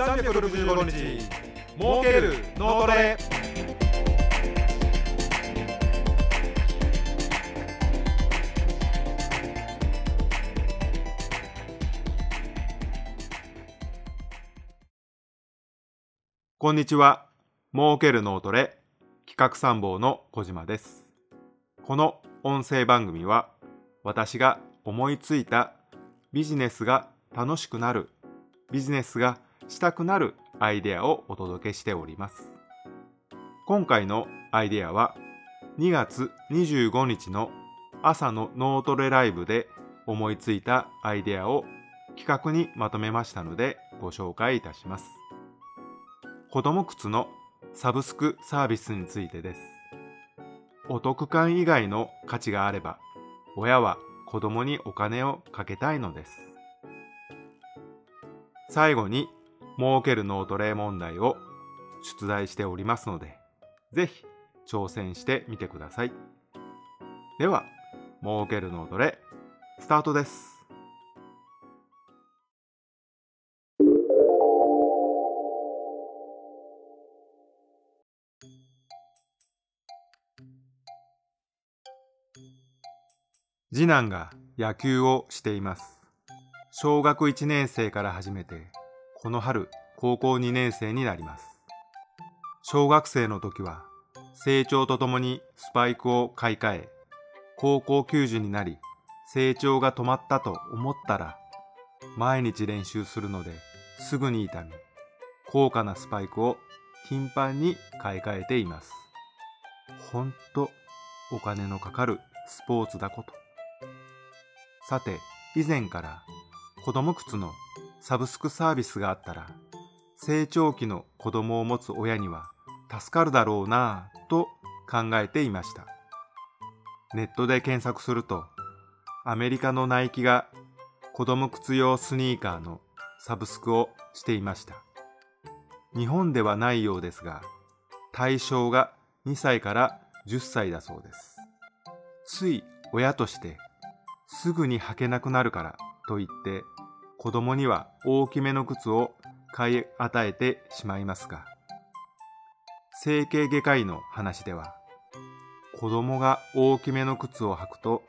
365日。儲ける脳トレ。こんにちは。儲ける脳トレ。企画参謀の小島です。この音声番組は私が思いついたビジネスが楽しくなるビジネスがしたくなるアイデアをお届けしております。今回のアイデアは2月25日の朝の脳トレライブで思いついたアイデアを企画にまとめましたのでご紹介いたします。子供靴のサブスクサービスについてです。お得感以外の価値があれば親は子供にお金をかけたいのです。最後に儲ける脳トレ問題を出題しておりますのでぜひ挑戦してみてください。では儲ける脳トレスタートです。次男が野球をしています。小学1年生から始めてこの春高校2年生になります。小学生の時は成長とともにスパイクを買い替え高校球児になり成長が止まったと思ったら毎日練習するのですぐに痛み高価なスパイクを頻繁に買い替えています。ほんとお金のかかるスポーツだこと。さて以前から子供靴のサブスクサービスがあったら成長期の子供を持つ親には助かるだろうなぁと考えていました。ネットで検索するとアメリカのナイキが子供靴用スニーカーのサブスクをしていました。日本ではないようですが対象が2歳から10歳だそうです。つい親としてすぐに履けなくなるからと言って子供には大きめの靴を買い与えてしまいますが整形外科医の話では子供が大きめの靴を履くと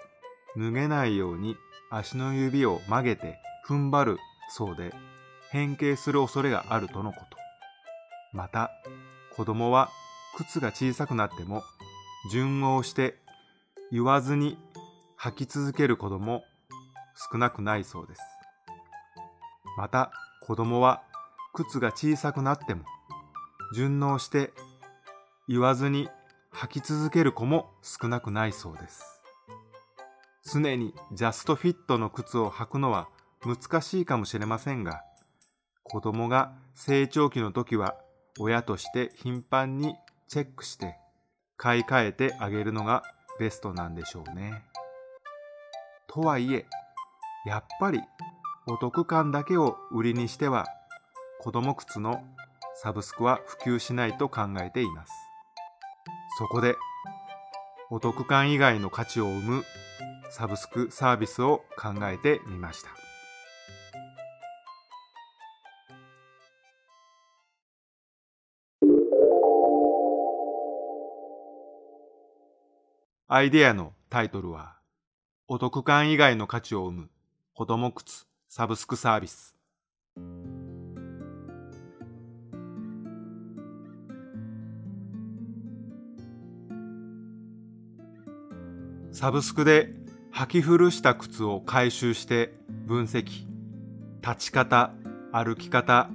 脱げないように足の指を曲げて踏ん張るそうで変形する恐れがあるとのこと。また子供は靴が小さくなっても順応して言わずに履き続ける子供少なくないそうです。また子供は靴が小さくなっても順応して言わずに履き続ける子も少なくないそうです常にジャストフィットの靴を履くのは難しいかもしれませんが子供が成長期の時は親として頻繁にチェックして買い替えてあげるのがベストなんでしょうね。とはいえやっぱりお得感だけを売りにしては子供靴のサブスクは普及しないと考えています。そこでお得感以外の価値を生むサブスクサービスを考えてみました。アイデアのタイトルはお得感以外の価値を生む子供靴サブスクサービス。サブスクで履き古した靴を回収して分析立ち方歩き方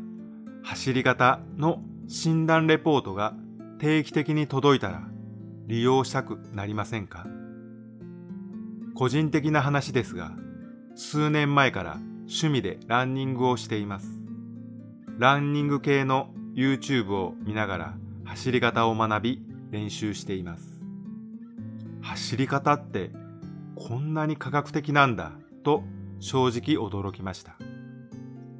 走り方の診断レポートが定期的に届いたら利用したくなりませんか？個人的な話ですが数年前から趣味でランニングをしています。ランニング系の YouTube を見ながら走り方を学び練習しています。走り方ってこんなに科学的なんだと正直驚きました。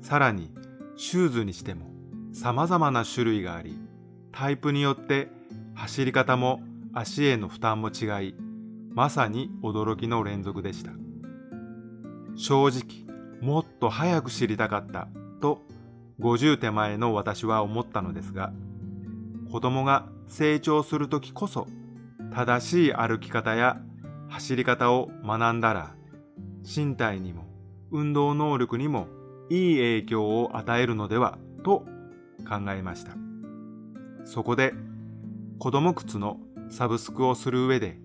さらにシューズにしても様々な種類がありタイプによって走り方も足への負担も違いまさに驚きの連続でした。正直もっと早く知りたかったと50手前の私は思ったのですが、子供が成長するときこそ正しい歩き方や走り方を学んだら身体にも運動能力にもいい影響を与えるのではと考えました。そこで子供靴のサブスクをする上で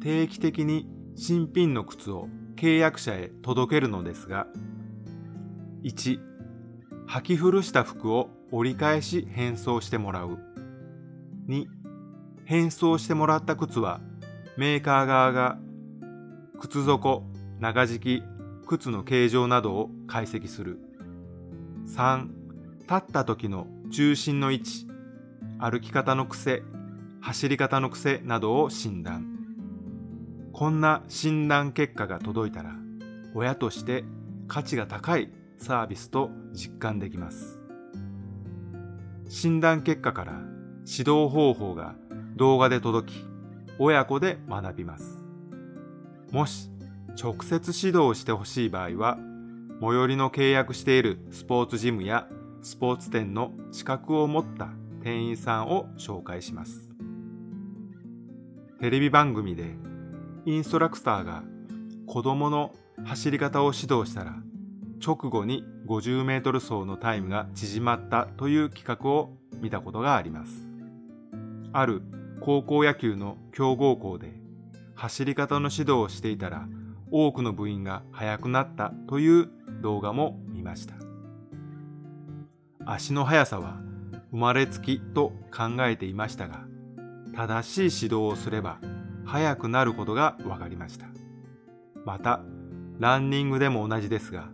定期的に新品の靴を契約者へ届けるのですが、1、履き古した服を折り返し返送してもらう。2、返送してもらった靴はメーカー側が靴底、長敷き、靴の形状などを解析する。3、立った時の重心の位置、歩き方の癖、走り方の癖などを診断。こんな診断結果が届いたら、親として価値が高いサービスと実感できます。診断結果から指導方法が動画で届き、親子で学びます。もし直接指導してほしい場合は、最寄りの契約しているスポーツジムやスポーツ店の資格を持った店員さんを紹介します。テレビ番組でインストラクターが子供の走り方を指導したら直後に50メートル走のタイムが縮まったという企画を見たことがあります。ある高校野球の強豪校で走り方の指導をしていたら多くの部員が速くなったという動画も見ました。足の速さは生まれつきと考えていましたが、正しい指導をすれば速くなることが分かりました。また、ランニングでも同じですが、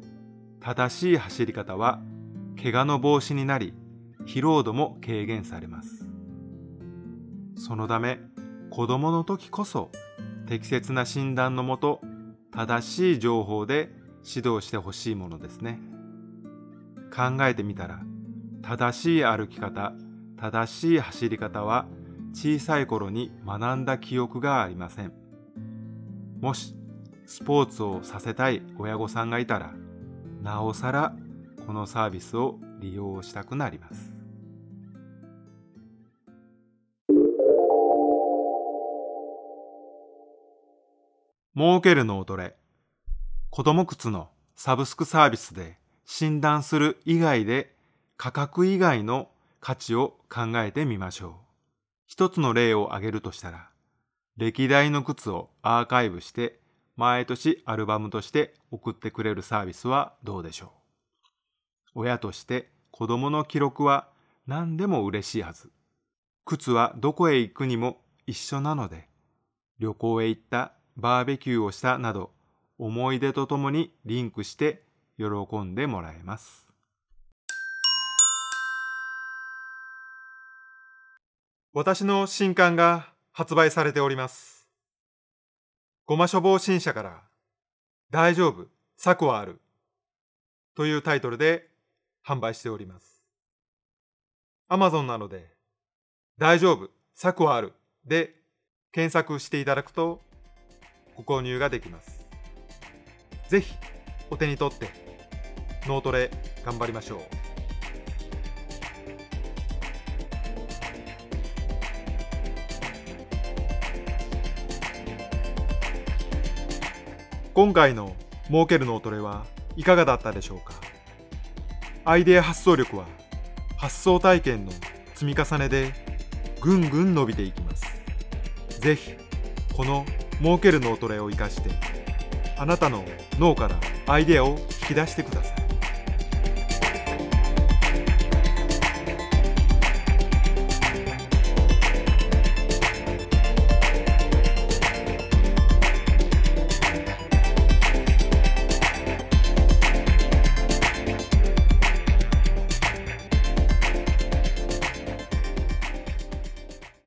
正しい走り方は怪我の防止になり、疲労度も軽減されます。そのため、子供の時こそ適切な診断のもと、正しい情報で指導してほしいものですね。考えてみたら、正しい歩き方、正しい走り方は小さい頃に学んだ記憶がありません。もしスポーツをさせたい親御さんがいたら、なおさらこのサービスを利用したくなります。儲ける脳トレ。子供靴のサブスクサービスで診断する以外で価格以外の価値を考えてみましょう。一つの例を挙げるとしたら、歴代の靴をアーカイブして毎年アルバムとして送ってくれるサービスはどうでしょう？親として子供の記録は何でも嬉しいはず。靴はどこへ行くにも一緒なので、旅行へ行ったバーベキューをしたなど思い出とともにリンクして喜んでもらえます。私の新刊が発売されております。ごま処方新社から大丈夫、策はあるというタイトルで販売しております。アマゾンなので大丈夫、策はあるで検索していただくとご購入ができます。ぜひお手に取って脳トレ頑張りましょう。今回の儲ける脳トレはいかがだったでしょうか？アイデア発想力は発想体験の積み重ねでぐんぐん伸びていきます。ぜひこの儲ける脳トレを活かしてあなたの脳からアイデアを引き出してください